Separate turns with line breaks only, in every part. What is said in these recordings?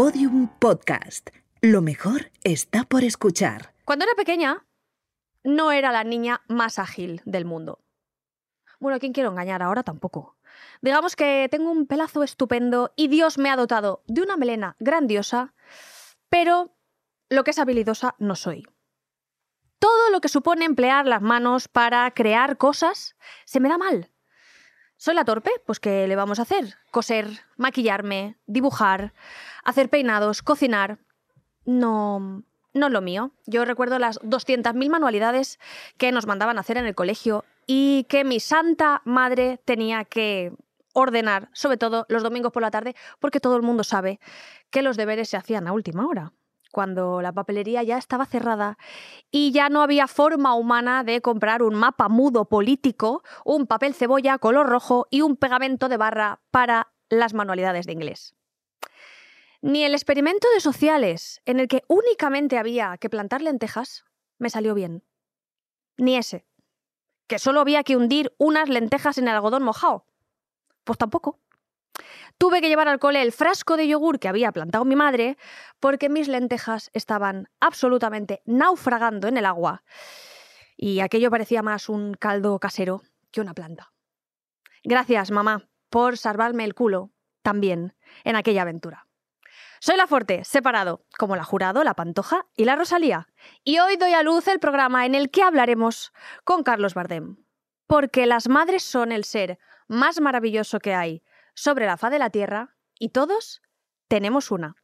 Podium Podcast. Lo mejor está por escuchar.
Cuando era pequeña, no era la niña más ágil del mundo. Bueno, ¿a quién quiero engañar? Ahora tampoco. Digamos que tengo un pelazo estupendo y Dios me ha dotado de una melena grandiosa, pero lo que es habilidosa no soy. Todo lo que supone emplear las manos para crear cosas se me da mal. ¿Soy la torpe? Pues ¿qué le vamos a hacer? Coser, maquillarme, dibujar, hacer peinados, cocinar. No, no lo mío. Yo recuerdo las 200.000 manualidades que nos mandaban hacer en el colegio y que mi santa madre tenía que ordenar, sobre todo los domingos por la tarde, porque todo el mundo sabe que los deberes se hacían a última hora cuando la papelería ya estaba cerrada y ya no había forma humana de comprar un mapa mudo político, un papel cebolla color rojo y un pegamento de barra para las manualidades de inglés. Ni el experimento de sociales, en el que únicamente había que plantar lentejas, me salió bien. Ni ese, que solo había que hundir unas lentejas en el algodón mojado. Pues tampoco. Tuve que llevar al cole el frasco de yogur que había plantado mi madre porque mis lentejas estaban absolutamente naufragando en el agua y aquello parecía más un caldo casero que una planta. Gracias, mamá, por salvarme el culo también en aquella aventura. Soy la Forte, separado, como la Jurado, la Pantoja y la Rosalía. Y hoy doy a luz el programa en el que hablaremos con Carlos Bardem. Porque las madres son el ser más maravilloso que hay, sobre la faz de la Tierra y todos tenemos una.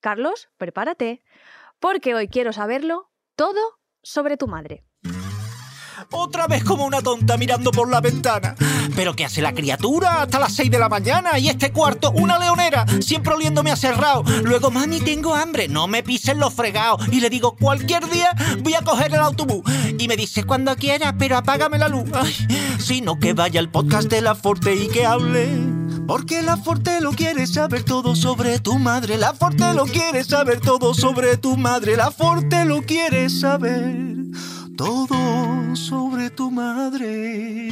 Carlos, prepárate, porque hoy quiero saberlo todo sobre tu madre.
Otra vez como una tonta mirando por la ventana. ¿Pero qué hace la criatura hasta las 6 de la mañana? Y este cuarto, una leonera, siempre oliéndome a cerrado. Luego, mami, tengo hambre, no me pisen los fregados. Y le digo, cualquier día voy a coger el autobús. Y me dice, cuando quiera, pero apágame la luz. Ay, sino que vaya al podcast de la Forte y que hable. Porque la Forte lo quiere saber todo sobre tu madre. La Forte lo quiere saber todo sobre tu madre. La Forte lo quiere saber todo sobre tu madre.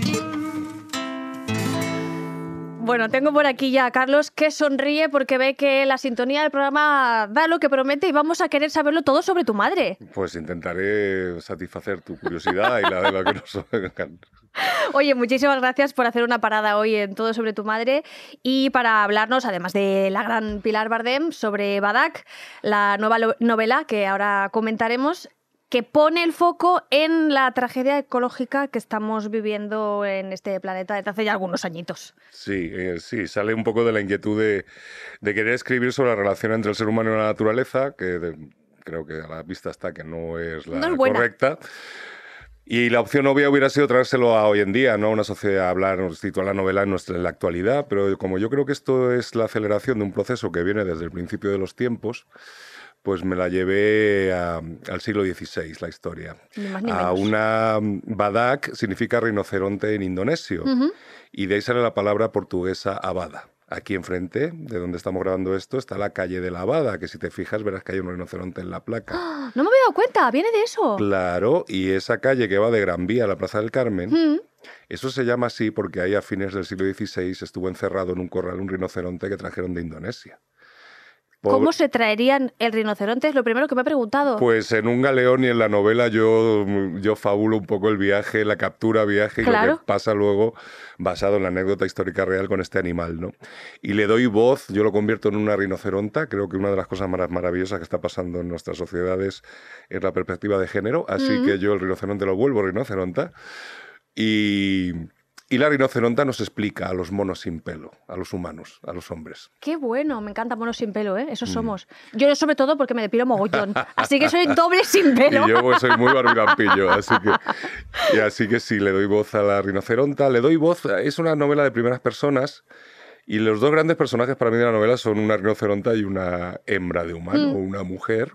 Bueno, tengo por aquí ya a Carlos que sonríe porque ve que la sintonía del programa da lo que promete y vamos a querer saberlo todo sobre tu madre.
Pues intentaré satisfacer tu curiosidad y la de la que nos
Oye, muchísimas gracias por hacer una parada hoy en Todo sobre tu madre y para hablarnos, además de la gran Pilar Bardem, sobre Badak, la nueva novela que ahora comentaremos que pone el foco en la tragedia ecológica que estamos viviendo en este planeta desde hace ya algunos añitos.
Sí, eh, sí, sale un poco de la inquietud de, querer escribir sobre la relación entre el ser humano y la naturaleza, que creo que a la vista está que no es la correcta. Y la opción obvia hubiera sido traérselo a hoy en día, ¿no? Una sociedad, hablar, situar la novela en, nuestra, en la actualidad, pero como yo creo que esto es la aceleración de un proceso que viene desde el principio de los tiempos, pues me la llevé al siglo XVI, la historia. a una badak significa rinoceronte en indonesio. Y de ahí sale la palabra portuguesa abada. Aquí enfrente, de donde estamos grabando esto, está la calle de la Abada, que si te fijas verás que hay un rinoceronte en la placa.
No me había dado cuenta, viene de eso.
Claro, y esa calle que va de Gran Vía a la Plaza del Carmen, eso se llama así porque ahí a fines del siglo XVI estuvo encerrado en un corral un rinoceronte que trajeron de Indonesia.
¿Cómo se traerían el rinoceronte? Es lo primero que me he preguntado.
Pues en un galeón y en la novela yo, yo fabulo un poco el viaje, la captura viaje y lo que pasa luego basado en la anécdota histórica real con este animal, ¿no? Y le doy voz, yo lo convierto en una rinoceronta, creo que una de las cosas más maravillosas que está pasando en nuestras sociedades es la perspectiva de género, así que yo el rinoceronte lo vuelvo rinoceronta y y la rinoceronta nos explica a los monos sin pelo, a los humanos, a los hombres.
Qué bueno, me encanta monos sin pelo, ¿eh? Esos mm. somos. Yo sobre todo porque me depilo mogollón, así que soy doble sin pelo.
Y yo pues, soy muy barbilampillo, así que, y así que sí, le doy voz a la rinoceronta, le doy voz, es una novela de primeras personas y los dos grandes personajes para mí de la novela son una rinoceronta y una hembra de humano, mm. una mujer,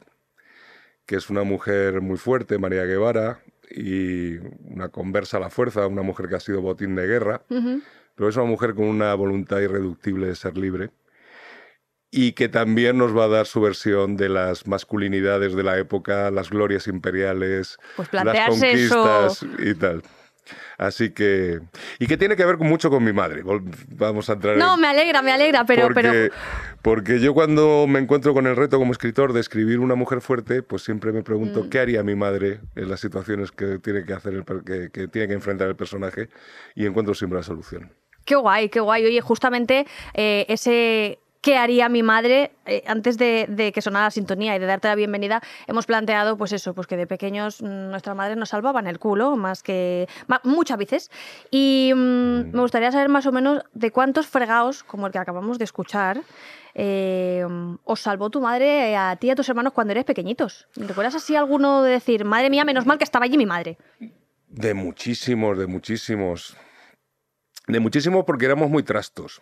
que es una mujer muy fuerte, María Guevara, y una conversa a la fuerza, una mujer que ha sido botín de guerra, pero es una mujer con una voluntad irreductible de ser libre y que también nos va a dar su versión de las masculinidades de la época, las glorias imperiales,
pues
las conquistas y tal. Así que. Y que tiene que ver mucho con mi madre. Vamos a entrar.
No, me alegra, me alegra, pero.
Porque, Porque yo cuando me encuentro con el reto como escritor de escribir una mujer fuerte, pues siempre me pregunto
Mm.
qué haría mi madre en las situaciones que tiene que hacer el que tiene que enfrentar el personaje y encuentro siempre la solución.
Qué guay, qué guay. Oye, justamente eh, ese qué haría mi madre eh, antes de, de que sonara la sintonía y de darte la bienvenida, hemos planteado, pues eso, pues que de pequeños mm, nuestras madres nos salvaban el culo, más que ma- muchas veces. Y mm, me gustaría saber más o menos de cuántos fregados, como el que acabamos de escuchar, eh, os salvó tu madre eh, a ti y a tus hermanos cuando eres pequeñitos. ¿Recuerdas así alguno de decir, madre mía, menos mal que estaba allí mi madre?
De muchísimos, de muchísimos. De muchísimos porque éramos muy trastos.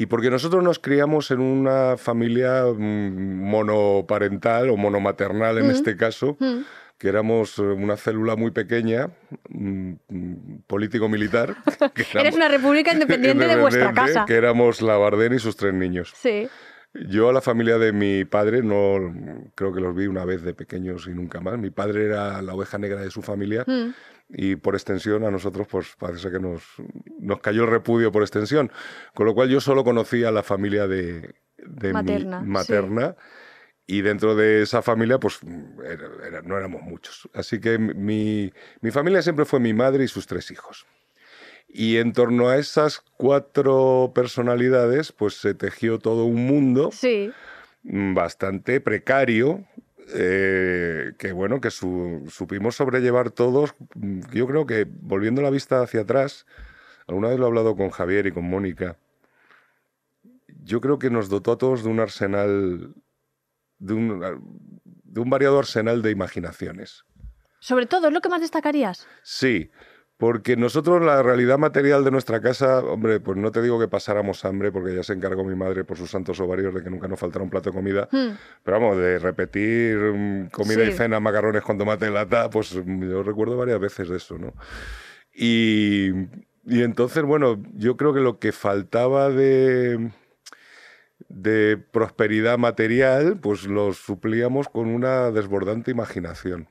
Y porque nosotros nos criamos en una familia mm, monoparental o monomaternal en
Mm.
este caso,
Mm.
que éramos eh, una célula muy pequeña, mm, político-militar.
Eres una república independiente de vuestra casa.
Que éramos la Bardén y sus tres niños.
Sí.
Yo a la familia de mi padre no creo que los vi una vez de pequeños y nunca más. Mi padre era la oveja negra de su familia
Mm.
Y por extensión a nosotros pues parece que nos, nos cayó el repudio por extensión. Con lo cual yo solo conocía a la familia de, de mi-
Materna, sí.
materna y dentro de esa familia pues era- era- no éramos muchos. Así que mi, mi familia siempre fue mi madre y sus tres hijos. Y en torno a esas cuatro personalidades pues se tejió todo un mundo
Sí.
bastante precario, eh, que bueno, que su- supimos sobrellevar todos. Mm, Yo creo que volviendo la vista hacia atrás, alguna vez lo he hablado con Javier y con Mónica, yo creo que nos dotó a todos de un arsenal, de un, de un variado arsenal de imaginaciones.
Sobre todo, ¿es lo que más destacarías?
Sí, porque nosotros la realidad material de nuestra casa, hombre, pues no te digo que pasáramos hambre, porque ya se encargó mi madre por sus santos ovarios de que nunca nos faltara un plato de comida,
Hmm.
pero vamos, de repetir mm, comida y cena, macarrones con tomate en lata, pues mm, yo recuerdo varias veces de eso, ¿no? Y, y entonces, bueno, yo creo que lo que faltaba de, de prosperidad material, pues lo suplíamos con una desbordante imaginación.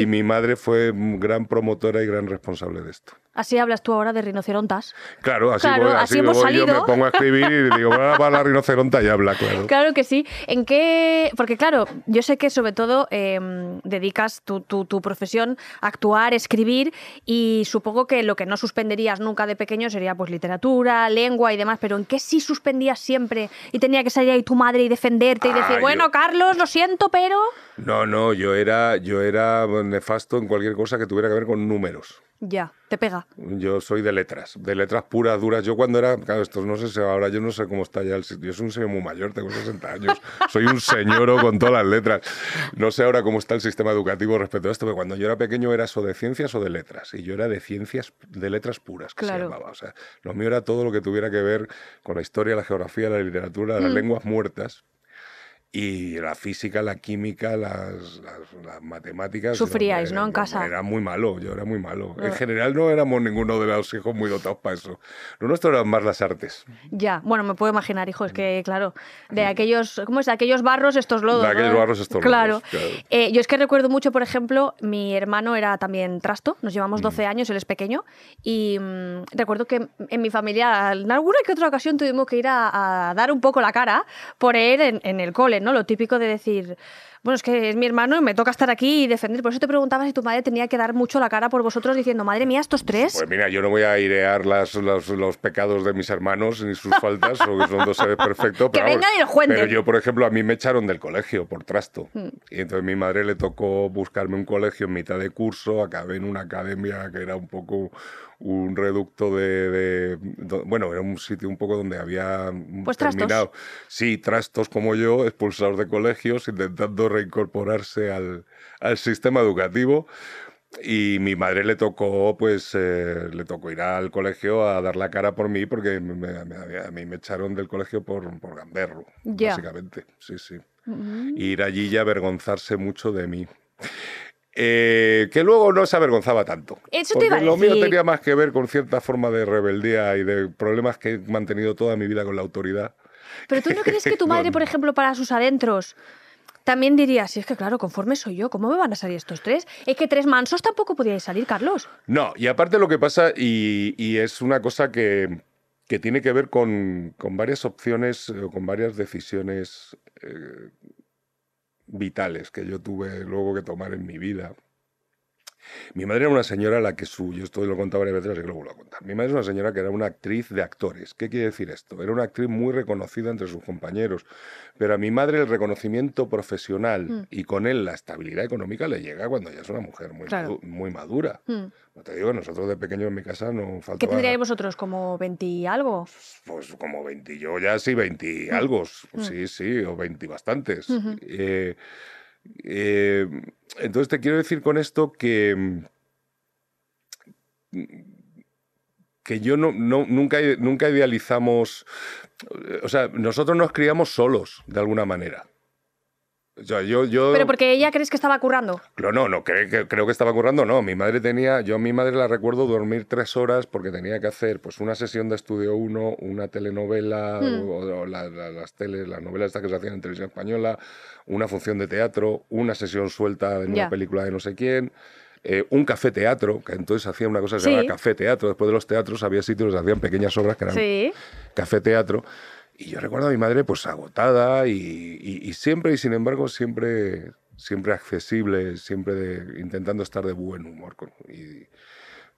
Y mi madre fue gran promotora y gran responsable de esto.
Así hablas tú ahora de rinocerontas.
Claro, así,
Claro,
voy,
así
así
hemos
voy, yo
salido.
me pongo a escribir y digo, va para la rinoceronta y habla, claro.
Claro que sí. ¿En qué...? Porque claro, yo sé que sobre todo eh, dedicas tu, tu- tu profesión a actuar, escribir y supongo que lo que no suspenderías nunca de pequeño sería pues literatura, lengua y demás, pero ¿en qué sí suspendías siempre y tenía que salir ahí tu madre y defenderte y
Ah,
decir,
yo-
bueno, Carlos, lo siento, pero...
No, no, yo era, yo era nefasto en cualquier cosa que tuviera que ver con números.
Ya, te pega.
Yo soy de letras, de letras puras, duras. Yo cuando era, claro, esto no sé ahora yo no sé cómo está ya el sitio. Yo soy un señor muy mayor, tengo 60 años. Soy un señoro con todas las letras. No sé ahora cómo está el sistema educativo respecto a esto, pero cuando yo era pequeño era eso de ciencias o de letras. Y yo era de ciencias, de letras puras, que
Claro.
se llamaba. O sea, lo mío era todo lo que tuviera que ver con la historia, la geografía, la literatura, las
Mm.
lenguas muertas. Y la física, la química, las, las- las matemáticas.
Sufríais,
era-
¿no? En casa.
Era muy malo, yo era muy malo. En
Ah.
general no éramos ninguno de los hijos muy dotados para eso. Lo nuestro eran más las artes.
Ya, bueno, me puedo imaginar, hijo, es que, claro, de aquellos, ¿cómo es? De aquellos barros, estos lodos.
De aquellos
¿no?
barros, estos
claro.
lodos, claro.
Eh, yo es que recuerdo mucho, por ejemplo, mi hermano era también trasto, nos llevamos
Mm.
12 años, él es pequeño, y mm, recuerdo que en mi familia, en alguna que otra ocasión tuvimos que ir a, a dar un poco la cara por él en, en el cole, ¿no? Lo típico de decir, bueno, es que es mi hermano y me toca estar aquí y defender. Por eso te preguntaba si tu madre tenía que dar mucho la cara por vosotros diciendo, madre mía, estos tres.
Pues mira, yo no voy a airear las, los, los pecados de mis hermanos ni sus faltas, porque son dos seres perfectos.
Que
pero
vengan y lo.
Pero yo, por ejemplo, a mí me echaron del colegio por trasto.
Hmm.
Y entonces a mi madre le tocó buscarme un colegio en mitad de curso, acabé en una academia que era un poco un reducto de, bueno, era un sitio un poco donde había
Pues trastos.
terminado, sí, trastos como yo, expulsados de colegios, intentando reincorporarse al, al sistema educativo. Y mi madre le tocó, pues, eh, le tocó ir al colegio a dar la cara por mí porque me- a mí me echaron del colegio por, por gamberro,
Ya.
básicamente. Sí, sí.
Mm.
Ir allí y avergonzarse mucho de mí. Eh, que luego no se avergonzaba tanto.
Eso te
porque
iba a
lo mío tenía más que ver con cierta forma de rebeldía y de problemas que he mantenido toda mi vida con la autoridad.
Pero tú no crees que tu madre, por ejemplo, para sus adentros, también diría, si es que claro, conforme soy yo, ¿cómo me van a salir estos tres? Es que tres mansos tampoco podíais salir, Carlos.
No, y aparte lo que pasa, y, y es una cosa que, que tiene que ver con, varias opciones o con varias decisiones eh, vitales que yo tuve luego que tomar en mi vida. Mi madre era una señora a la que su, yo esto lo contado varias veces, así que lo vuelvo a contar. Mi madre es una señora que era una actriz de actores. ¿Qué quiere decir esto? Era una actriz muy reconocida entre sus compañeros, pero a mi madre el reconocimiento profesional mm. y con él la estabilidad económica le llega cuando ya es una mujer muy, muy madura. Mm. No te digo, nosotros de pequeños en mi casa no faltaba...
¿Qué tendríais vosotros? ¿Como 20 algo?
Pues como 20, yo ya sí, 20 mm. algo. Sí, sí, o 20 bastantes. Eh, entonces te quiero decir con esto que, que yo no, nunca, nunca idealizamos, o sea, nosotros nos criamos solos, de alguna manera.
Pero porque ella crees que estaba currando.
No, no, no creo que, creo que estaba currando, no. Mi madre tenía, yo a mi madre la recuerdo dormir tres horas porque tenía que hacer pues una sesión de estudio 1, una telenovela, hmm. o, las teles, las novelas estas que se hacían en televisión española, una función de teatro, una sesión suelta en una película de no sé quién. Eh, un café teatro, que entonces hacía una cosa que se llamaba café teatro. Después de los teatros había sitios donde hacían pequeñas obras que eran café teatro. Y yo recuerdo a mi madre pues agotada y, siempre, y sin embargo, siempre, siempre accesible, siempre intentando estar de buen humor.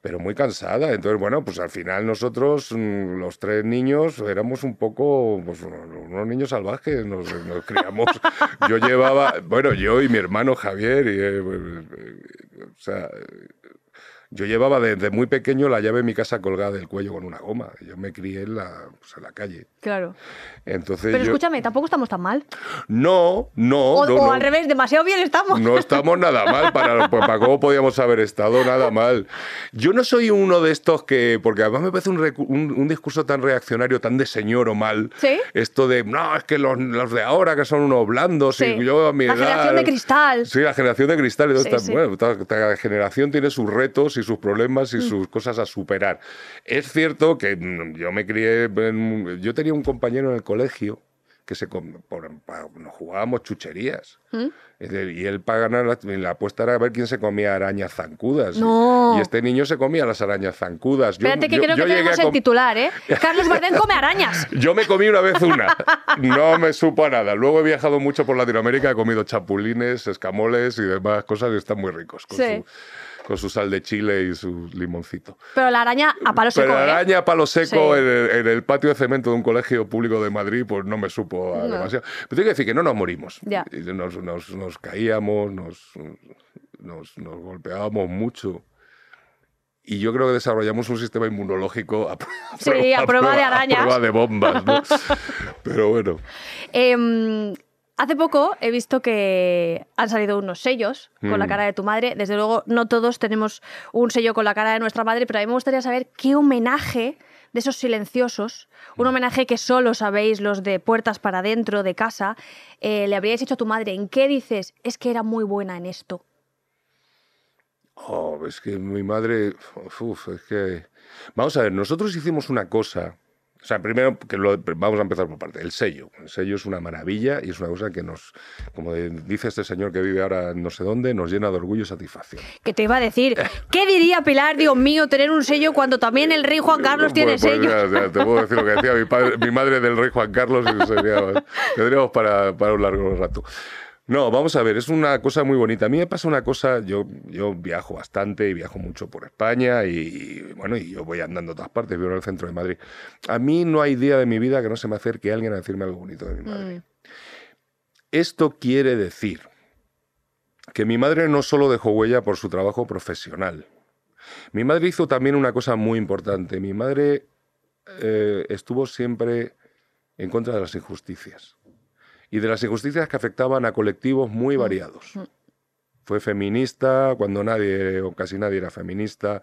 pero muy cansada. Entonces, bueno, pues al final nosotros, mm, los tres niños, éramos un poco pues, unos niños salvajes, nos, criamos. yo llevaba, bueno, yo y mi hermano Javier, y, eh, eh, o sea, yo llevaba desde muy pequeño la llave de mi casa colgada del cuello con una goma. Yo me crié en la, pues, en la calle.
Claro.
Entonces
Pero escúchame, tampoco estamos tan mal.
No, no.
O, al revés, demasiado bien estamos.
No estamos nada mal. Para, pues, para cómo podíamos haber estado, nada mal. Yo no soy uno de estos que. Porque además me parece un, un, discurso tan reaccionario, tan de señor o mal.
¿Sí?
Esto de. No, es que los, los de ahora que son unos blandos.
Sí.
Y yo a mi
la generación de cristal.
Sí, la generación de cristal. Sí, bueno, cada generación tiene sus retos y sus problemas y mm. sus cosas a superar. Es cierto que mm, yo me crié, yo tenía un compañero en el colegio que se por, nos jugábamos chucherías. ¿Mm? Y él para ganar la, apuesta era a ver quién se comía arañas zancudas. Y este niño se comía las arañas zancudas.
Espérate que creo que tenemos el titular, ¿eh? Carlos Bardem come arañas.
Yo me comí una vez una. No me supo a nada. Luego he viajado mucho por Latinoamérica, he comido chapulines, escamoles y demás cosas y están muy ricos. Con sí con su sal de chile y su limoncito.
Pero la araña a palo seco.
Pero la ¿eh? araña a palo seco en, el, patio de cemento de un colegio público de Madrid, pues no me supo demasiado. Pero tengo que decir que no nos morimos. Nos, caíamos, nos, nos, golpeábamos mucho. Y yo creo que desarrollamos un sistema inmunológico a,
prueba, de arañas.
A prueba de bombas, ¿no? Pero bueno.
Eh, Hace poco he visto que han salido unos sellos con la mm. cara de tu madre. Desde luego, no todos tenemos un sello con la cara de nuestra madre, pero a mí me gustaría saber qué homenaje de esos silenciosos, un mm. homenaje que solo sabéis los de puertas para adentro de casa, eh, le habríais hecho a tu madre. ¿En qué dices? Es que era muy buena en esto.
Oh, es que mi madre. Uf, es que. Vamos a ver, nosotros hicimos una cosa o sea, primero, que vamos a empezar por parte. El sello. El sello es una maravilla y es una cosa que nos, como dice este señor que vive ahora no sé dónde, nos llena de orgullo y satisfacción.
¿Qué te iba a decir? ¿Qué diría Pilar, Dios mío, tener un sello cuando también el rey Juan Carlos tiene pues, pues
sello? te puedo decir lo que decía mi, mi madre del rey Juan Carlos y sería, tendríamos para, para un largo rato. No, vamos a ver, es una cosa muy bonita. A mí me pasa una cosa, yo, yo viajo bastante y viajo mucho por España y, bueno, y yo voy andando a todas partes, vivo en el centro de Madrid. A mí no hay día de mi vida que no se me acerque alguien a decirme algo bonito de mi madre. Mm. Esto quiere decir que mi madre no solo dejó huella por su trabajo profesional. Mi madre hizo también una cosa muy importante. Mi madre eh, estuvo siempre en contra de las injusticias y de las injusticias que afectaban a colectivos muy mm. variados. Mm. Fue feminista cuando nadie o casi nadie era feminista.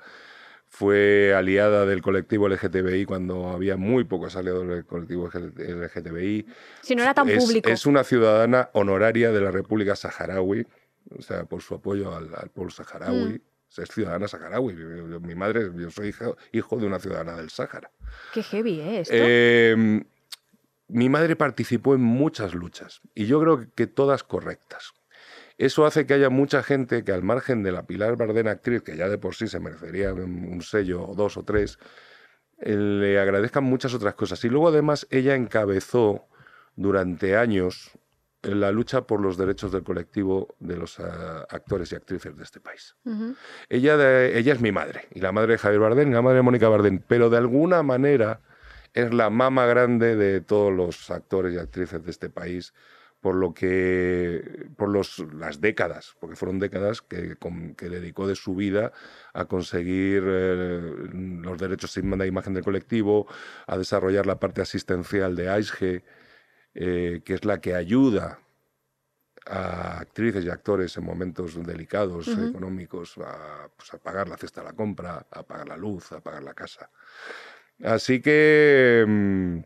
Fue aliada del colectivo LGTBI cuando había muy pocos aliados del colectivo LGTBI.
Si no era tan público.
Es una ciudadana honoraria de la República Saharaui, o sea, por su apoyo al, pueblo saharaui. Mm. Es ciudadana saharaui. Mi madre, yo soy hijo, hijo de una ciudadana del Sáhara.
Qué heavy ¿eh? esto.
Eh, mi madre participó en muchas luchas y yo creo que todas correctas. Eso hace que haya mucha gente que al margen de la Pilar Bardena actriz, que ya de por sí se merecería un sello o dos o tres, le agradezcan muchas otras cosas. Y luego además ella encabezó durante años la lucha por los derechos del colectivo de los ah, actores y actrices de este país. ella, ella es mi madre, y la madre de Javier Bardem, y la madre de Mónica Bardem, pero de alguna manera es la mama grande de todos los actores y actrices de este país por lo que por los, las décadas, porque fueron décadas que, que dedicó de su vida a conseguir eh, los derechos de imagen del colectivo, a desarrollar la parte asistencial de AISGE, eh, que es la que ayuda a actrices y actores en momentos delicados económicos a, pues, a, pagar la cesta de la compra, a pagar la luz, a pagar la casa. Así que mm,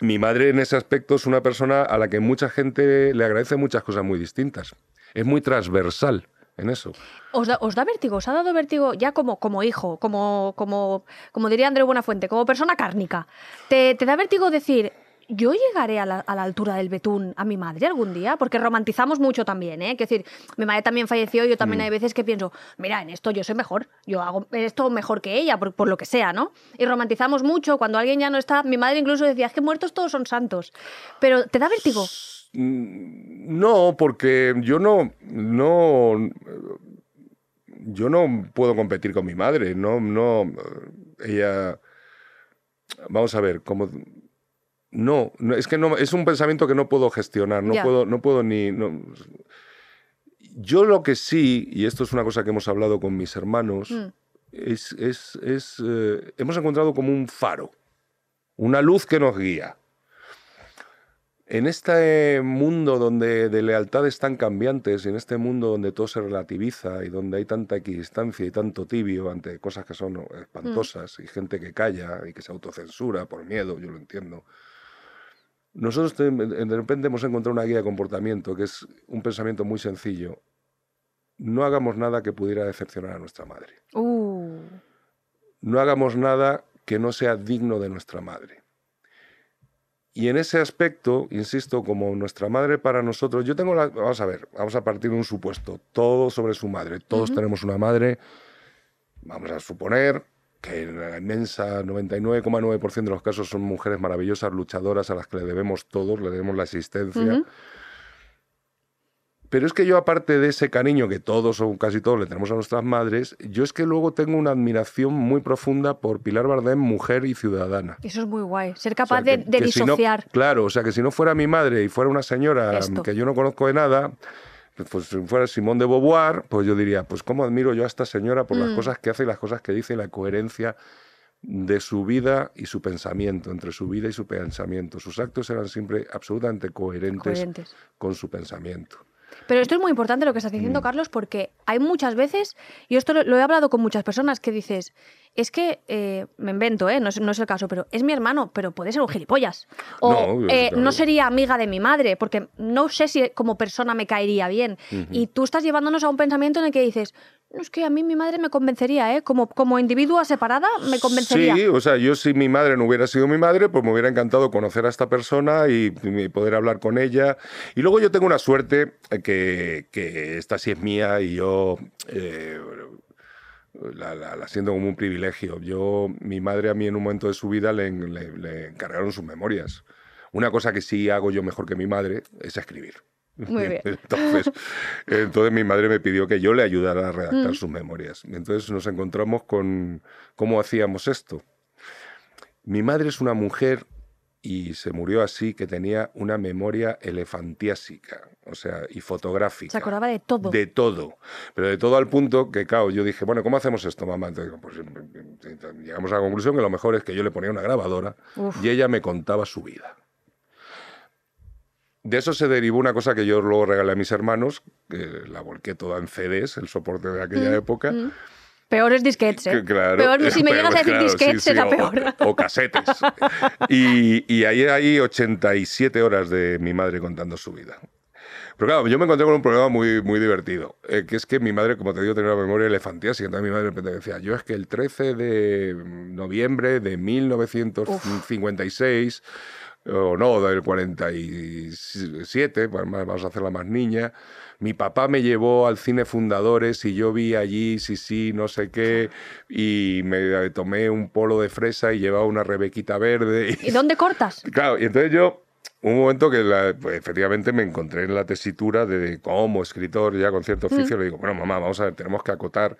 mi madre en ese aspecto es una persona a la que mucha gente le agradece muchas cosas muy distintas. Es muy transversal en eso.
¿Os da, vértigo? ¿Os ha dado vértigo ya como, como hijo, como, como, como diría André Buenafuente, como persona cárnica? ¿Te, ¿Te da vértigo decir, yo llegaré a la, altura del betún a mi madre algún día, porque romantizamos mucho también, ¿eh? Es decir, mi madre también falleció y yo también mm. hay veces que pienso, mira, en esto yo soy mejor, yo hago esto mejor que ella, por, lo que sea, ¿no? Y romantizamos mucho, cuando alguien ya no está, mi madre incluso decía, es que muertos todos son santos, pero ¿te da vértigo?
Mm, no, porque yo no, no, yo no puedo competir con mi madre, no, no, ella, vamos a ver, como no, es que no, es un pensamiento que no puedo gestionar, no, puedo, no puedo ni... Yo lo que sí, y esto es una cosa que hemos hablado con mis hermanos, mm. es, es, eh, hemos encontrado como un faro, una luz que nos guía. En este mundo donde de lealtades tan cambiantes y en este mundo donde todo se relativiza y donde hay tanta equidistancia y tanto tibio ante cosas que son espantosas y gente que calla y que se autocensura por miedo, yo lo entiendo, nosotros de repente hemos encontrado una guía de comportamiento que es un pensamiento muy sencillo. No hagamos nada que pudiera decepcionar a nuestra madre. Uh. No hagamos nada que no sea digno de nuestra madre. Y en ese aspecto, insisto, como nuestra madre para nosotros, yo tengo la... Vamos a ver, vamos a partir de un supuesto, todo sobre su madre. Todos tenemos una madre, vamos a suponer, que en la inmensa 99,9% de los casos son mujeres maravillosas, luchadoras, a las que le debemos todos, le debemos la existencia. Pero es que yo, aparte de ese cariño que todos o casi todos le tenemos a nuestras madres, yo es que luego tengo una admiración muy profunda por Pilar Bardem, mujer y ciudadana.
Eso es muy guay, ser capaz de, disociar.
claro, o sea, que si no fuera mi madre y fuera una señora que yo no conozco de nada, pues si fuera Simón de Beauvoir, pues yo diría, pues cómo admiro yo a esta señora por las mm. cosas que hace y las cosas que dice y la coherencia de su vida y su pensamiento, entre su vida y su pensamiento. Sus actos eran siempre absolutamente coherentes. con su pensamiento.
Pero esto es muy importante lo que estás diciendo, mm. Carlos, porque hay muchas veces, y esto lo, he hablado con muchas personas, que dices, es que eh, me invento, ¿eh? no, es, no, es, el caso, pero es mi hermano, pero puede ser un gilipollas. O no, eh, no, sería amiga de mi madre, porque no sé si como persona me caería bien. Y tú estás llevándonos a un pensamiento en el que dices, es que a mí mi madre me convencería, ¿eh? Como, como individua separada, me convencería.
Sí, o sea, yo si mi madre no hubiera sido mi madre, pues me hubiera encantado conocer a esta persona y, poder hablar con ella. Y luego yo tengo una suerte que, que esta sí es mía y yo eh, la, siento como un privilegio. Yo, mi madre a mí en un momento de su vida le, le encargaron sus memorias. Una cosa que sí hago yo mejor que mi madre es escribir.
Muy bien.
Entonces, entonces mi madre me pidió que yo le ayudara a redactar mm. sus memorias. Entonces nos encontramos con cómo hacíamos esto. Mi madre es una mujer y se murió así que tenía una memoria elefantiásica, o sea, y fotográfica.
Se acordaba de todo.
De todo. Pero de todo al punto que, claro, yo dije, bueno, ¿cómo hacemos esto, mamá? Entonces, pues, llegamos a la conclusión que lo mejor es que yo le ponía una grabadora y ella me contaba su vida. De eso se derivó una cosa que yo luego regalé a mis hermanos, que la volqué toda en CDs, el soporte de aquella mm, época. Mm.
Peores disquetes, ¿eh?
Claro,
si me llegas a decir disquetes, será peor.
O, casetes. y, ahí hay 87 horas de mi madre contando su vida. Pero claro, yo me encontré con un problema muy, muy divertido, eh, que es que mi madre, como te digo, tenía una memoria elefantiásica. Entonces mi madre de repente decía, yo es que el 13 de noviembre de 1956 o no, del 47, vamos a hacerla más niña. Mi papá me llevó al cine Fundadores y yo vi allí, sí, sí, no sé qué, y me tomé un polo de fresa y llevaba una rebequita verde.
¿Y dónde cortas?
Claro, y entonces yo un momento que pues, efectivamente me encontré en la tesitura de, como escritor ya con cierto oficio, mm. le digo, bueno, mamá, vamos a ver, tenemos que acotar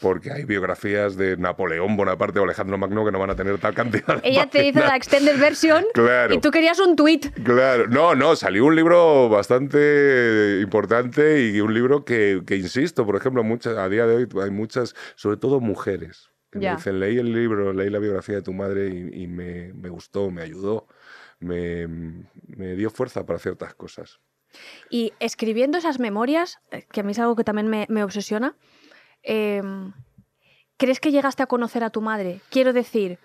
porque hay biografías de Napoleón Bonaparte o Alejandro Magno que no van a tener tal cantidad.
Ella te hizo la extended version claro, y tú querías un tweet.
Claro, no, no, salió un libro bastante importante y un libro que, que insisto, por ejemplo, muchas, a día de hoy hay muchas, sobre todo mujeres, que me dicen, leí el libro, leí la biografía de tu madre y, me, me, gustó, me ayudó, me, me dio fuerza para ciertas cosas.
Y escribiendo esas memorias, eh, que a mí es algo que también me, me obsesiona, Em, ¿crees que llegaste a conocer a tu madre? Quiero decir,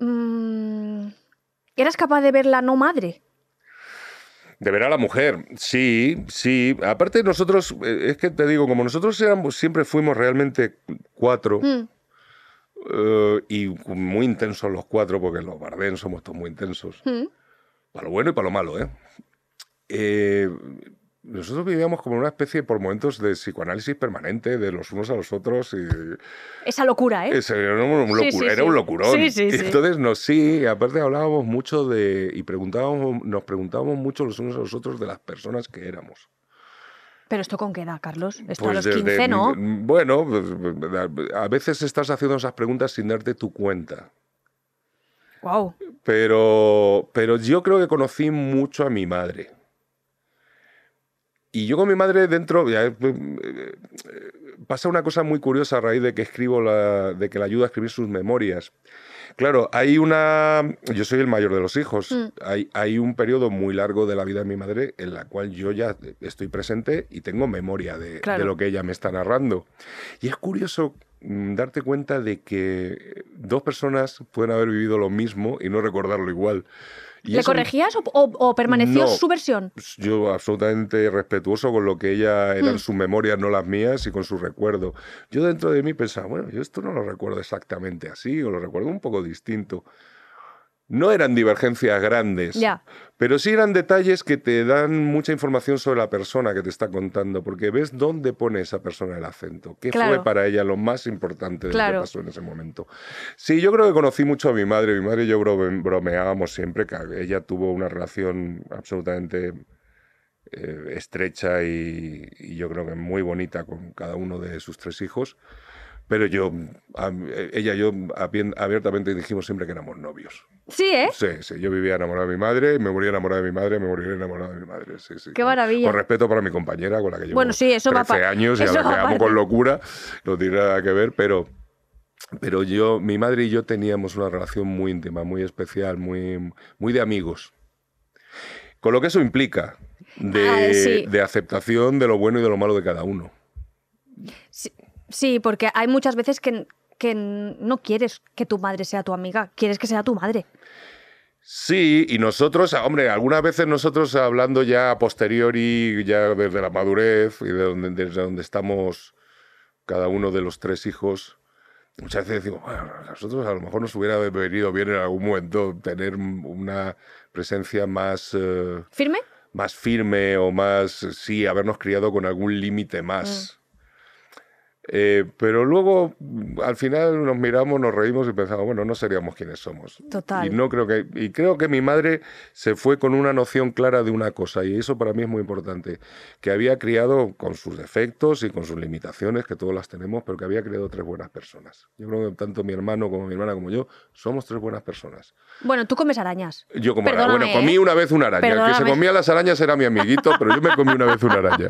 mm, ¿eras capaz de verla no madre?
De ver a la mujer, sí, sí. Aparte nosotros, eh, es que te digo, como nosotros éramos, siempre fuimos realmente cuatro, mm. eh, y muy intensos los cuatro, porque los Bardén somos todos muy intensos. Mm. Para lo bueno y para lo malo, ¿eh? eh nosotros vivíamos como una especie, por momentos, de psicoanálisis permanente de los unos a los otros. Y...
Esa locura, ¿eh?
era, un, era un locurón. entonces, no, sí, aparte hablábamos mucho de. y preguntábamos, nos preguntábamos mucho los unos a los otros de las personas que éramos.
¿Pero esto con qué edad, Carlos? Esto a pues los 15, ¿no?
Bueno, pues, a veces estás haciendo esas preguntas sin darte tu cuenta.
Wow.
Pero, pero yo creo que conocí mucho a mi madre. Y yo con mi madre dentro, eh, eh, pasa una cosa muy curiosa a raíz de que escribo, la, de que la ayuda a escribir sus memorias. Claro, hay una. Yo soy el mayor de los hijos. Mm. Hay, hay, un periodo muy largo de la vida de mi madre en la cual yo ya estoy presente y tengo memoria de, de lo que ella me está narrando. Y es curioso mm, darte cuenta de que dos personas pueden haber vivido lo mismo y no recordarlo igual.
¿Le corregías o, permaneció su versión?
Pues yo absolutamente respetuoso con lo que ella eran mm. sus memorias, no las mías, y con su recuerdo. Yo dentro de mí pensaba, bueno, yo esto no lo recuerdo exactamente así, o lo recuerdo un poco distinto. No eran divergencias grandes, pero sí eran detalles que te dan mucha información sobre la persona que te está contando, porque ves dónde pone esa persona el acento, qué fue para ella lo más importante de lo que pasó en ese momento. Sí, yo creo que conocí mucho a mi madre, mi madre y yo bromeábamos siempre, que ella tuvo una relación absolutamente eh, estrecha y yo creo que muy bonita con cada uno de sus tres hijos. Pero yo, ella y yo abiertamente dijimos siempre que éramos novios.
Sí, ¿eh?
Sí, sí. Yo vivía enamorado de mi madre, me moría enamorado de mi madre, me moría enamorado de mi madre. Sí, sí.
Qué maravilla.
Con respeto para mi compañera, con la que llevo
bueno, sí, eso
13 años y a la que amo con locura. No tiene nada que ver, pero, pero yo, mi madre y yo teníamos una relación muy íntima, muy especial, muy, muy de amigos. Con lo que eso implica de, de aceptación de lo bueno y de lo malo de cada uno.
Sí. Sí, porque hay muchas veces que, que no quieres que tu madre sea tu amiga, quieres que sea tu madre.
Sí, y nosotros, hombre, algunas veces nosotros hablando ya a posteriori, ya desde la madurez y de donde, desde donde estamos cada uno de los tres hijos, muchas veces decimos, bueno, a nosotros a lo mejor nos hubiera venido bien en algún momento tener una presencia más...
Eh, ¿Firme?
Más firme o más, sí, habernos criado con algún límite más. Mm. Eh, pero luego, al final, nos miramos, nos reímos y pensamos, bueno, no seríamos quienes somos.
Total.
Y, no creo que, y creo que mi madre se fue con una noción clara de una cosa, y eso para mí es muy importante, que había criado con sus defectos y con sus limitaciones, que todos las tenemos, pero que había criado tres buenas personas. Yo creo que tanto mi hermano como mi hermana como yo somos tres buenas personas.
Bueno, tú comes arañas.
Yo como. Bueno, comí ¿eh? una vez una araña. El que se comía las arañas era mi amiguito, pero yo me comí una vez una araña.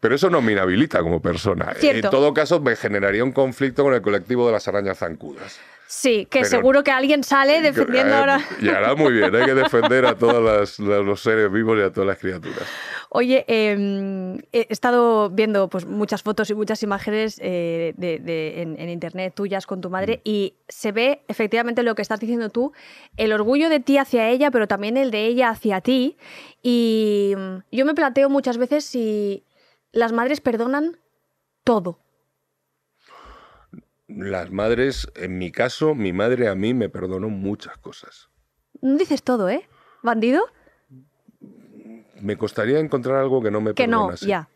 Pero eso no me inhabilita como persona. En todo caso, me generaría un conflicto con el colectivo de las arañas zancudas.
Sí, que seguro que alguien sale defendiendo ahora.
Y ahora muy bien, hay que defender a todos los seres vivos y a todas las criaturas.
Oye, em, he estado viendo pues, muchas fotos y muchas imágenes eh, en, internet tuyas con tu madre mm. y se ve efectivamente lo que estás diciendo tú, el orgullo de ti hacia ella, pero también el de ella hacia ti. Y mm, yo me planteo muchas veces si las madres perdonan todo.
Las madres, en mi caso, mi madre a mí me perdonó muchas cosas.
Dices todo, ¿eh? ¿Bandido?
Me costaría encontrar algo que no me
Que no,
perdonase.
ya.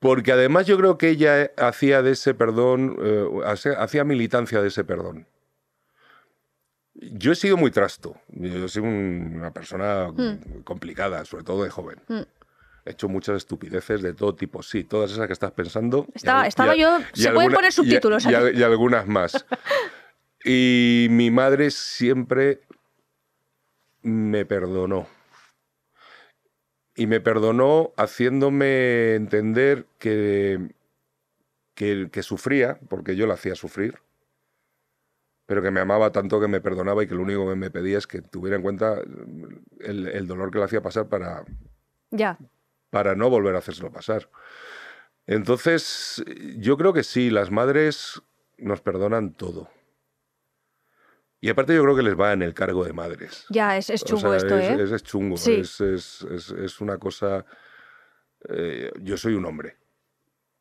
Porque además yo creo que ella hacía de ese perdón, eh, hacía- militancia de ese perdón. Yo he sido muy trasto. Yo he sido un- una persona complicada, sobre todo de joven.
Mm.
He hecho muchas estupideces de todo tipo, sí, todas esas que estás pensando. y
Estaba-
y
yo-
y
se pueden poner subtítulos
Y,
aquí.
y algunas más. y mi madre siempre me perdonó. Y me perdonó haciéndome entender que, que, que sufría, porque yo la hacía sufrir, pero que me amaba tanto que me perdonaba y que lo único que me pedía es que tuviera en cuenta el, el dolor que le hacía pasar para,
Ya.
Para no volver a hacérselo pasar. Entonces, yo creo que sí, las madres nos perdonan todo. Y aparte yo creo que les va en el cargo de madres.
Ya, es, es
O
chungo
sea,
esto,
es,
¿eh?
es- es chungo,
Sí.
es una cosa... eh, yo soy un hombre,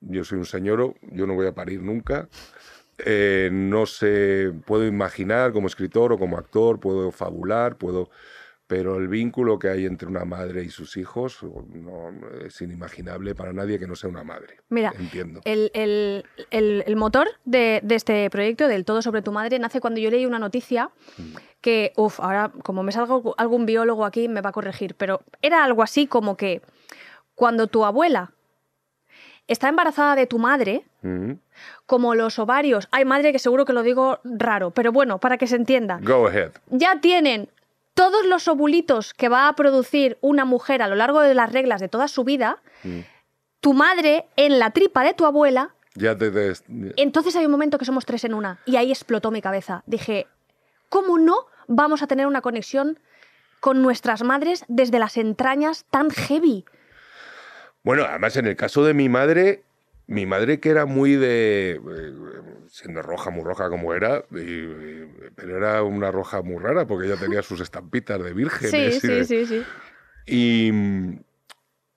yo soy un señor, yo no voy a parir nunca. Eh, no sé, puedo imaginar como escritor o como actor, puedo fabular, puedo... Pero el vínculo que hay entre una madre y sus hijos no, es inimaginable para nadie que no sea una madre.
Mira,
Entiendo.
El, el- el- el motor de, de este proyecto, del Todo sobre tu madre, nace cuando yo leí una noticia
Mm.
que, uff, ahora como me salga algún biólogo aquí me va a corregir, pero era algo así como que cuando tu abuela está embarazada de tu madre,
Mm.
como los ovarios, hay madre que seguro que lo digo raro, pero bueno, para que se entienda,
Go ahead.
ya tienen todos los ovulitos que va a producir una mujer a lo largo de las reglas de toda su vida,
Mm.
tu madre en la tripa de tu abuela
Ya te... te-
entonces hay un momento que somos tres en una y ahí explotó mi cabeza. Dije, ¿cómo no vamos a tener una conexión con nuestras madres desde las entrañas tan heavy?
Bueno, además en el caso de mi madre, mi madre que era muy de, eh, siendo roja, muy roja como era, y- y- pero era una roja muy rara porque ella tenía sus estampitas de
Sí,
y
sí,
de-
sí, sí.
Y,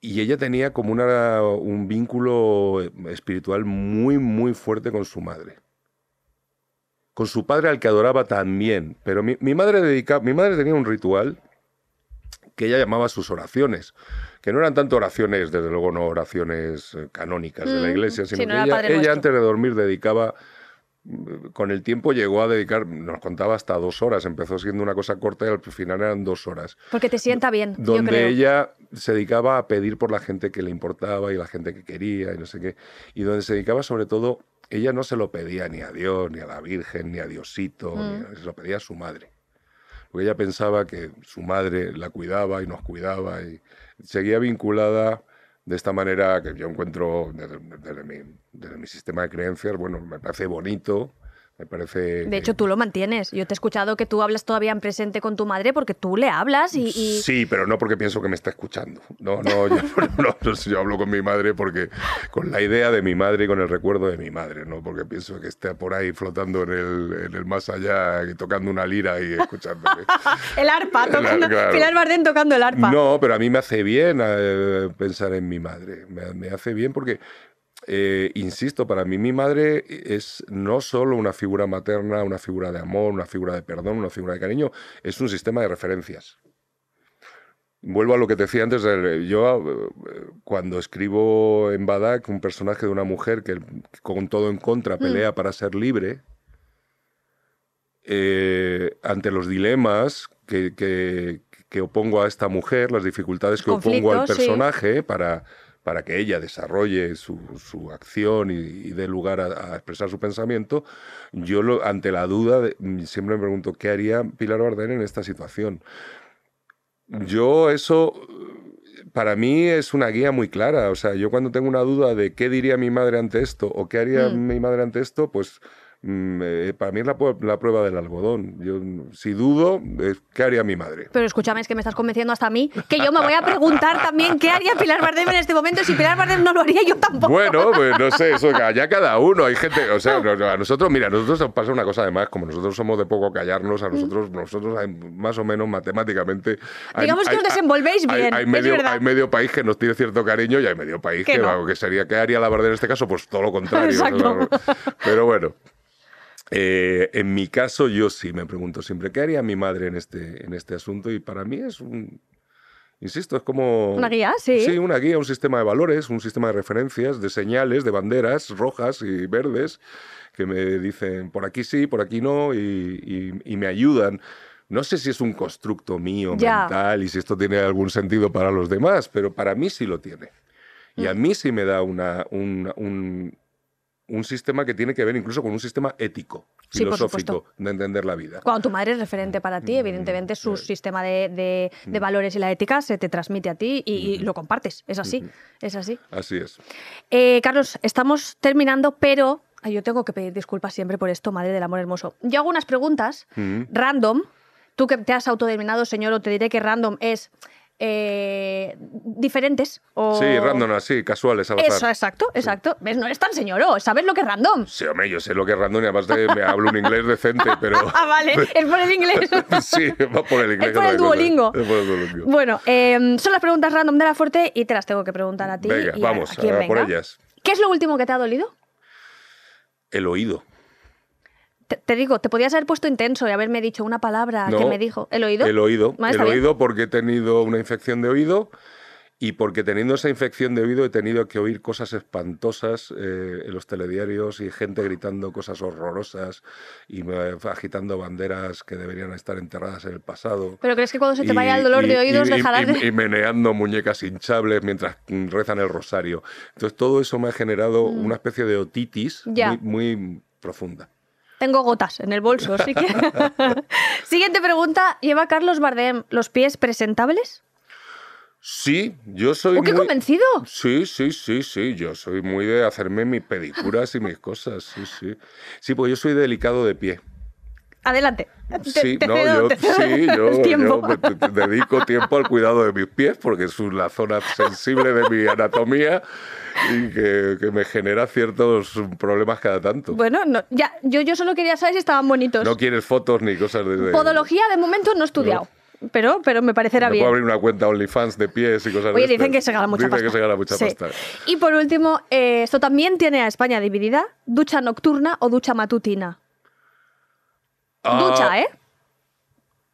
y ella tenía como una, un vínculo espiritual muy, muy fuerte con su madre. Con su padre al que adoraba también. Pero mi, mi madre dedica, mi madre tenía un ritual que ella llamaba sus oraciones, que no eran tanto oraciones, desde luego no oraciones eh, canónicas de la
Mm,
iglesia, sino
no
que ella, antes de dormir dedicaba, mm, con el tiempo llegó a dedicar, nos contaba hasta dos horas, empezó siendo una cosa corta y al final eran dos horas
Porque te sienta bien, yo
donde
creo.
ella se dedicaba a pedir por la gente que le importaba y la gente que quería y no sé qué. Y donde se dedicaba sobre todo, ella no se lo pedía ni a Dios, ni a la Virgen, ni a Diosito, ni
Mm.
a- se lo pedía a su madre. Porque ella pensaba que su madre la cuidaba y nos cuidaba y seguía vinculada de esta manera que yo encuentro desde, desde mi, desde mi sistema de creencias, bueno, me parece bonito, me parece...
De
que-
hecho, tú lo mantienes. Yo te he escuchado que tú hablas todavía en presente con tu madre porque tú le hablas y... y-
Sí, pero no porque pienso que me está escuchando. No, no, yo, no, no, yo hablo con mi madre porque con la idea de mi madre y con el recuerdo de mi madre, no porque pienso que esté por ahí flotando en el, en el más allá y tocando una lira y escuchándome.
El arpa, tocando,
Claro.
Pilar Bardem tocando el arpa.
No, pero a mí me hace bien eh, pensar en mi madre. Me, me hace bien porque, eh, insisto, para mí mi madre es no solo una figura materna, una figura de amor, una figura de perdón, una figura de cariño, es un sistema de referencias. Vuelvo a lo que te decía antes. eh, Yo, eh, cuando escribo en Badak un personaje de una mujer que con todo en contra pelea para ser libre, eh, ante los dilemas que, que- que opongo a esta mujer, las dificultades que opongo al
sí.
personaje para, para que ella desarrolle su, su acción y, y dé lugar a, a expresar su pensamiento, yo lo- ante la duda de- mm, siempre me pregunto, ¿qué haría Pilar Bardem en esta situación? Yo eso, para mí es una guía muy clara. O sea, yo cuando tengo una duda de qué diría mi madre ante esto o qué haría
Mm.
mi madre ante esto, pues para mí es la, la prueba del algodón. Yo, mm, si dudo, qué haría mi madre.
Pero escúchame, es que me estás convenciendo hasta a mí que yo me voy a preguntar también qué haría Pilar Bardem en este momento. Si Pilar Bardem no lo haría, yo tampoco.
Bueno, pues no sé, eso allá cada uno. Hay gente, o sea, a nosotros, mira, a nosotros nos pasa una cosa además, como nosotros somos de poco callarnos, a nosotros, nosotros hay más o menos matemáticamente. hay-
Digamos que
hay-
os desenvolvéis bien,
Hay, medio, hay medio país que nos tiene cierto cariño y hay medio país
Que
que,
no.
que sería, ¿qué haría la Bardem en este caso? Pues todo lo contrario.
Exacto.
Pero bueno. Eh, en mi caso, yo sí me pregunto siempre, ¿qué haría mi madre en este, en este asunto? Y para mí es un, Insisto, es como...
Una guía, sí.
Sí, una guía, un sistema de valores, un sistema de referencias, de señales, de banderas rojas y verdes que me dicen por aquí sí, por aquí no y, me ayudan. No sé si es un constructo mío mental y si esto tiene algún sentido para los demás, pero para mí sí lo tiene. Y a mm. mí sí me da una, un, un sistema que tiene que ver incluso con un sistema ético, filosófico de entender la vida.
Cuando tu madre es referente para ti, mm, evidentemente su sistema de, mm. valores y la ética se te transmite a ti y, lo compartes. Es así, es así.
Así es.
Eh, Carlos, estamos terminando, pero yo tengo que pedir disculpas siempre por esto, madre del amor hermoso. Yo hago unas preguntas random. Tú que te has autodeterminado, señor, o te diré que random es eh, diferentes. O...
Sí, random, así, casuales, al
Eso, exacto, exacto. ¿Ves? No eres tan señoro, ¿sabes lo que es random?
Sí, hombre, yo sé lo que es random y además me hablo un inglés decente, pero...
ah, vale, es por el inglés.
sí, va por el inglés.
Es por el Duolingo. Es por el Duolingo. Bueno, em, son las preguntas random de la fuerte y te las tengo que preguntar a ti.
Venga, vamos, a, por ellas.
¿Qué es lo último que te ha dolido?
El oído.
Te, digo, te podías haber puesto intenso y haberme dicho una palabra que me dijo. ¿El oído?
El oído. el oído porque he tenido una infección de oído y porque teniendo esa infección de oído he tenido que oír cosas espantosas eh, en los telediarios y gente gritando cosas horrorosas y agitando banderas que deberían estar enterradas en el pasado.
¿Pero crees que cuando se te vaya el dolor de oídos dejarás
de...? Y, meneando muñecas hinchables mientras rezan el rosario. Entonces todo eso me ha generado mm. una especie de otitis muy profunda.
Tengo gotas en el bolso, así que. Siguiente pregunta. ¿Lleva Carlos Bardem los pies presentables?
Sí, yo soy.
¡Oh, qué convencido!
Sí, sí, sí, sí. Yo soy muy de hacerme mis pedicuras y mis cosas. Sí, sí. Sí, porque yo soy delicado de pie.
Adelante.
Sí, no, yo, sí, yo, dedico tiempo al cuidado de mis pies porque es la zona sensible de mi anatomía y que, me genera ciertos problemas cada tanto.
Bueno, ya, yo, yo solo quería saber si estaban bonitos.
No quieres fotos ni cosas de...
Podología de momento no he estudiado. Pero, pero me parecerá bien.
Puedo abrir una cuenta OnlyFans de pies y cosas
Oye, dicen que se gana mucha
dicen que se gana mucha pasta.
Y por último, eh, esto también tiene a España dividida: ducha nocturna o ducha matutina. Ah, ducha, ¿eh?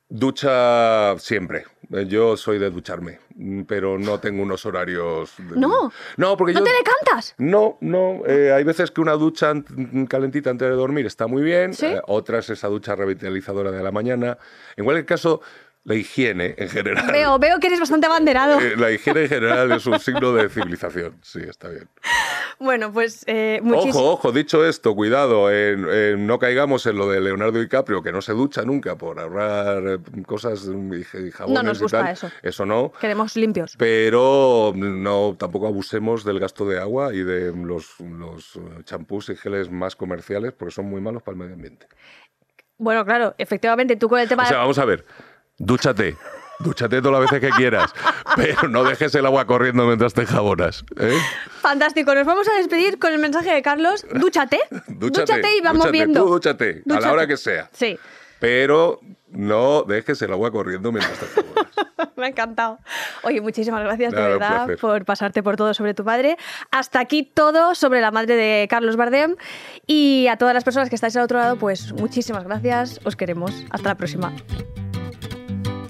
Ducha siempre. Yo soy de ducharme, pero no tengo unos horarios.
No.
No, porque
¿No te decantas?
No, no. Eh, hay veces que una ducha calentita antes de dormir está muy bien.
¿Sí?
Eh, otras esa ducha revitalizadora de la mañana. En cualquier caso, la higiene en general.
Veo, veo que eres bastante abanderado.
Eh, la higiene en general es un signo de civilización. Sí, está bien.
Bueno, pues eh,
Ojo, ojo, dicho esto, cuidado, no caigamos en lo de Leonardo DiCaprio, que no se ducha nunca por ahorrar eh, cosas y jabones
No nos gusta
eso.
Eso
no.
Queremos limpios.
Pero no, tampoco abusemos del gasto de agua y de los, los champús y geles más comerciales, porque son muy malos para el medio ambiente.
Bueno, claro, efectivamente, tú con el tema...
O sea, vamos a ver, Dúchate. Dúchate todas las veces que quieras, pero no dejes el agua corriendo mientras te jabonas. ¿eh?
Fantástico. Nos vamos a despedir con el mensaje de Carlos. Dúchate. Dúchate, y vamos viendo.
Tú dúchate, a la hora que sea.
Sí.
Pero no dejes el agua corriendo mientras te jabonas.
Me ha encantado. Oye, muchísimas gracias de verdad por pasarte por todo sobre tu madre. Hasta aquí todo sobre la madre de Carlos Bardem. Y a todas las personas que estáis al otro lado, pues muchísimas gracias. Os queremos. Hasta la próxima.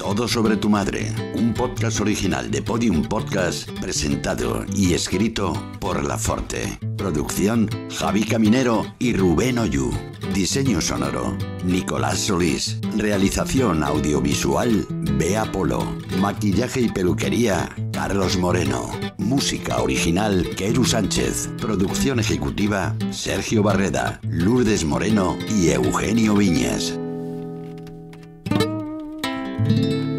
Todo sobre tu madre, un podcast original de Podium Podcast, presentado y escrito por La Forte. Producción Javi Caminero y Rubén Oyu. Diseño sonoro Nicolás Solís. Realización audiovisual Bea Polo. Maquillaje y peluquería Carlos Moreno. Música original Keru Sánchez. Producción ejecutiva Sergio Barreda, Lourdes Moreno y Eugenio Viñas. Thank you.